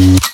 Mm-hmm.